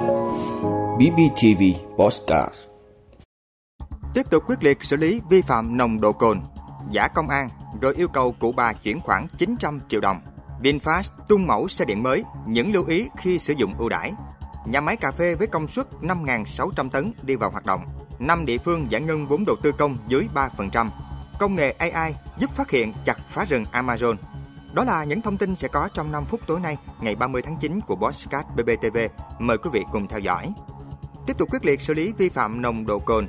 BBTV Postcard Tiếp tục quyết liệt xử lý vi phạm nồng độ cồn, giả công an rồi yêu cầu cụ bà chuyển khoản 900 triệu đồng. VinFast tung mẫu xe điện mới, những lưu ý khi sử dụng ưu đãi. Nhà máy cà phê với công suất 5.600 tấn đi vào hoạt động. Năm địa phương giải ngân vốn đầu tư công dưới 3%. Công nghệ AI giúp phát hiện chặt phá rừng Amazon. Đó là những thông tin sẽ có trong 5 phút tối nay, ngày 30 tháng 9 của Bosscat BBTV. Mời quý vị cùng theo dõi. Tiếp tục quyết liệt xử lý vi phạm nồng độ cồn.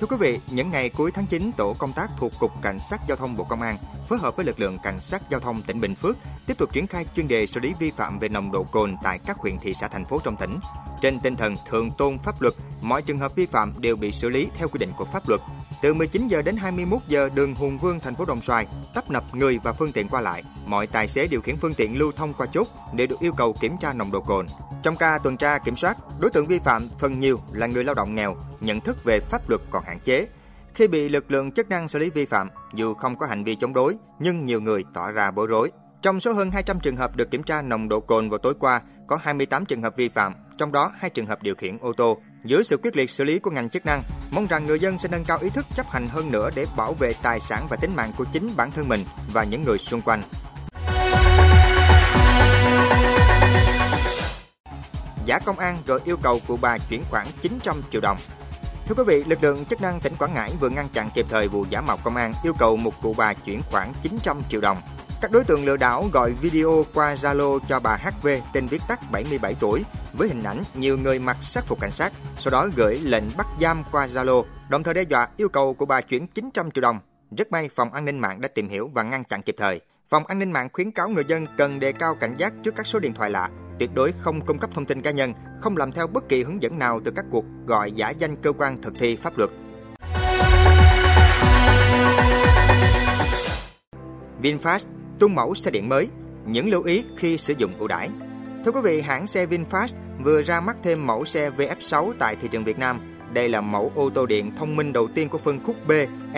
Thưa quý vị, những ngày cuối tháng 9, tổ công tác thuộc Cục Cảnh sát Giao thông Bộ Công an phối hợp với lực lượng Cảnh sát Giao thông tỉnh Bình Phước tiếp tục triển khai chuyên đề xử lý vi phạm về nồng độ cồn tại các huyện thị xã thành phố trong tỉnh. Trên tinh thần thượng tôn pháp luật, mọi trường hợp vi phạm đều bị xử lý theo quy định của pháp luật. Từ 19 giờ đến 21 giờ, đường Hùng Vương, thành phố Đồng Xoài tấp nập người và phương tiện qua lại. Mọi tài xế điều khiển phương tiện lưu thông qua chốt đều được yêu cầu kiểm tra nồng độ cồn. Trong ca tuần tra kiểm soát, đối tượng vi phạm phần nhiều là người lao động nghèo, nhận thức về pháp luật còn hạn chế. Khi bị lực lượng chức năng xử lý vi phạm, dù không có hành vi chống đối, nhưng nhiều người tỏ ra bối rối. Trong số hơn 200 trường hợp được kiểm tra nồng độ cồn vào tối qua, có 28 trường hợp vi phạm, trong đó hai trường hợp điều khiển ô tô. Dưới sự quyết liệt xử lý của ngành chức năng, mong rằng người dân sẽ nâng cao ý thức chấp hành hơn nữa để bảo vệ tài sản và tính mạng của chính bản thân mình và những người xung quanh. Giả công an rồi yêu cầu cụ bà chuyển khoản 900 triệu đồng. Thưa quý vị, lực lượng chức năng tỉnh Quảng Ngãi vừa ngăn chặn kịp thời vụ giả mạo công an yêu cầu một cụ bà chuyển khoản 900 triệu đồng. Các đối tượng lừa đảo gọi video qua Zalo cho bà HV tên viết tắt 77 tuổi với hình ảnh nhiều người mặc sắc phục cảnh sát, sau đó gửi lệnh bắt giam qua Zalo, đồng thời đe dọa yêu cầu của bà chuyển 900 triệu đồng. Rất may phòng an ninh mạng đã tìm hiểu và ngăn chặn kịp thời. Phòng an ninh mạng khuyến cáo người dân cần đề cao cảnh giác trước các số điện thoại lạ, tuyệt đối không cung cấp thông tin cá nhân, không làm theo bất kỳ hướng dẫn nào từ các cuộc gọi giả danh cơ quan thực thi pháp luật. VinFast tung mẫu xe điện mới, những lưu ý khi sử dụng ưu đãi. Thưa quý vị, hãng xe VinFast vừa ra mắt thêm mẫu xe VF6 tại thị trường Việt Nam. Đây là mẫu ô tô điện thông minh đầu tiên của phân khúc B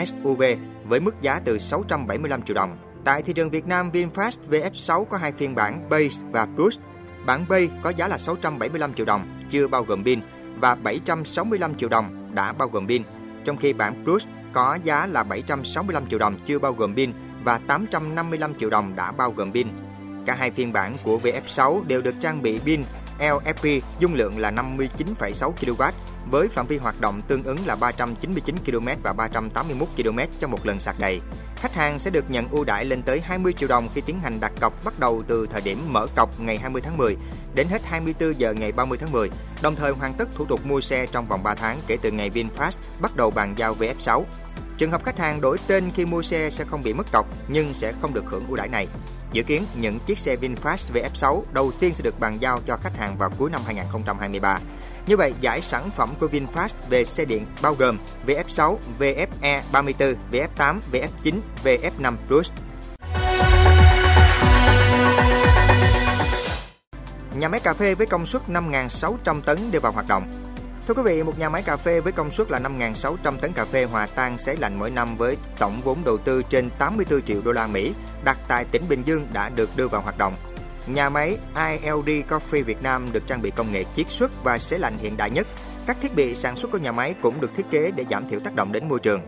SUV với mức giá từ 675 triệu đồng. Tại thị trường Việt Nam, VinFast VF6 có hai phiên bản Base và Plus. Bản Base có giá là 675 triệu đồng, chưa bao gồm pin, và 765 triệu đồng đã bao gồm pin. Trong khi bản Plus có giá là 765 triệu đồng chưa bao gồm pin và 855 triệu đồng đã bao gồm pin. Cả hai phiên bản của VF6 đều được trang bị pin LFP dung lượng là 59,6 kW với phạm vi hoạt động tương ứng là 399 km và 381 km cho một lần sạc đầy. Khách hàng sẽ được nhận ưu đãi lên tới 20 triệu đồng khi tiến hành đặt cọc bắt đầu từ thời điểm mở cọc ngày 20 tháng 10 đến hết 24 giờ ngày 30 tháng 10, đồng thời hoàn tất thủ tục mua xe trong vòng 3 tháng kể từ ngày VinFast bắt đầu bàn giao VF6. Trường hợp khách hàng đổi tên khi mua xe sẽ không bị mất cọc nhưng sẽ không được hưởng ưu đãi này. Dự kiến những chiếc xe VinFast VF6 đầu tiên sẽ được bàn giao cho khách hàng vào cuối năm 2023. Như vậy, giải sản phẩm của VinFast về xe điện bao gồm VF6, VFE 34, VF8, VF9, VF5 Plus. Nhà máy cà phê với công suất 5.600 tấn đưa vào hoạt động. Thưa quý vị, một nhà máy cà phê với công suất là 5.600 tấn cà phê hòa tan sấy lạnh mỗi năm với tổng vốn đầu tư trên 84 triệu đô la Mỹ đặt tại tỉnh Bình Dương đã được đưa vào hoạt động. Nhà máy ILD Coffee Việt Nam được trang bị công nghệ chiết xuất và sấy lạnh hiện đại nhất. Các thiết bị sản xuất của nhà máy cũng được thiết kế để giảm thiểu tác động đến môi trường.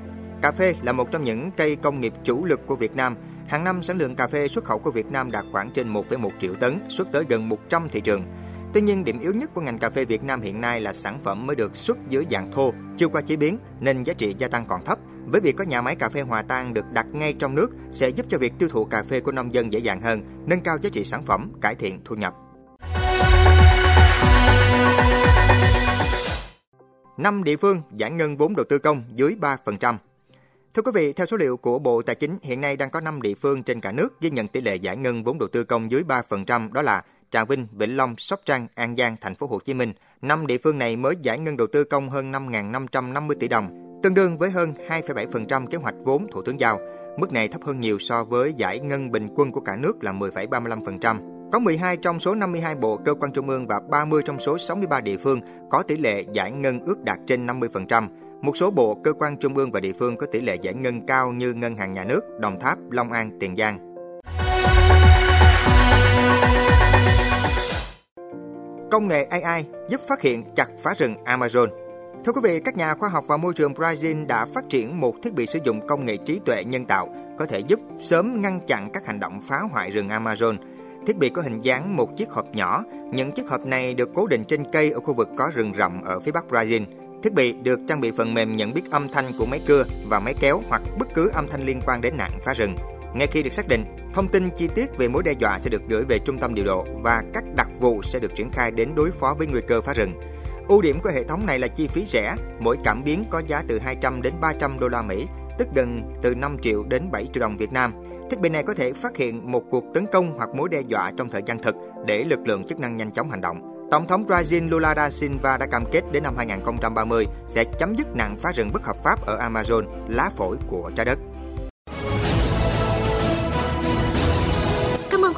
Cà phê là một trong những cây công nghiệp chủ lực của Việt Nam. Hàng năm sản lượng cà phê xuất khẩu của Việt Nam đạt khoảng trên 1,1 triệu tấn, xuất tới gần 100 thị trường. Tuy nhiên, điểm yếu nhất của ngành cà phê Việt Nam hiện nay là sản phẩm mới được xuất dưới dạng thô, chưa qua chế biến nên giá trị gia tăng còn thấp. Với việc có nhà máy cà phê hòa tan được đặt ngay trong nước sẽ giúp cho việc tiêu thụ cà phê của nông dân dễ dàng hơn, nâng cao giá trị sản phẩm, cải thiện thu nhập. Năm địa phương giải ngân vốn đầu tư công dưới 3%. Thưa quý vị, theo số liệu của Bộ Tài chính, hiện nay đang có 5 địa phương trên cả nước ghi nhận tỷ lệ giải ngân vốn đầu tư công dưới 3%, đó là Trà Vinh, Vĩnh Long, Sóc Trăng, An Giang, Thành phố Hồ Chí Minh. Năm địa phương này mới giải ngân đầu tư công hơn 5.550 tỷ đồng, tương đương với hơn 2,7% kế hoạch vốn Thủ tướng giao. Mức này thấp hơn nhiều so với giải ngân bình quân của cả nước là 10,35%. Có 12 trong số 52 bộ cơ quan trung ương và 30 trong số 63 địa phương có tỷ lệ giải ngân ước đạt trên 50%. Một số bộ cơ quan trung ương và địa phương có tỷ lệ giải ngân cao như Ngân hàng Nhà nước, Đồng Tháp, Long An, Tiền Giang công nghệ AI giúp phát hiện chặt phá rừng Amazon. Thưa quý vị, các nhà khoa học và môi trường Brazil đã phát triển một thiết bị sử dụng công nghệ trí tuệ nhân tạo có thể giúp sớm ngăn chặn các hành động phá hoại rừng Amazon. Thiết bị có hình dáng một chiếc hộp nhỏ. Những chiếc hộp này được cố định trên cây ở khu vực có rừng rậm ở phía bắc Brazil. Thiết bị được trang bị phần mềm nhận biết âm thanh của máy cưa và máy kéo hoặc bất cứ âm thanh liên quan đến nạn phá rừng. Ngay khi được xác định, thông tin chi tiết về mối đe dọa sẽ được gửi về trung tâm điều độ và các đặc vụ sẽ được triển khai đến đối phó với nguy cơ phá rừng. Ưu điểm của hệ thống này là chi phí rẻ, mỗi cảm biến có giá từ 200 đến 300 đô la Mỹ, tức gần từ 5 triệu đến 7 triệu đồng Việt Nam. Thiết bị này có thể phát hiện một cuộc tấn công hoặc mối đe dọa trong thời gian thực để lực lượng chức năng nhanh chóng hành động. Tổng thống Brazil Lula da Silva đã cam kết đến năm 2030 sẽ chấm dứt nạn phá rừng bất hợp pháp ở Amazon, lá phổi của trái đất.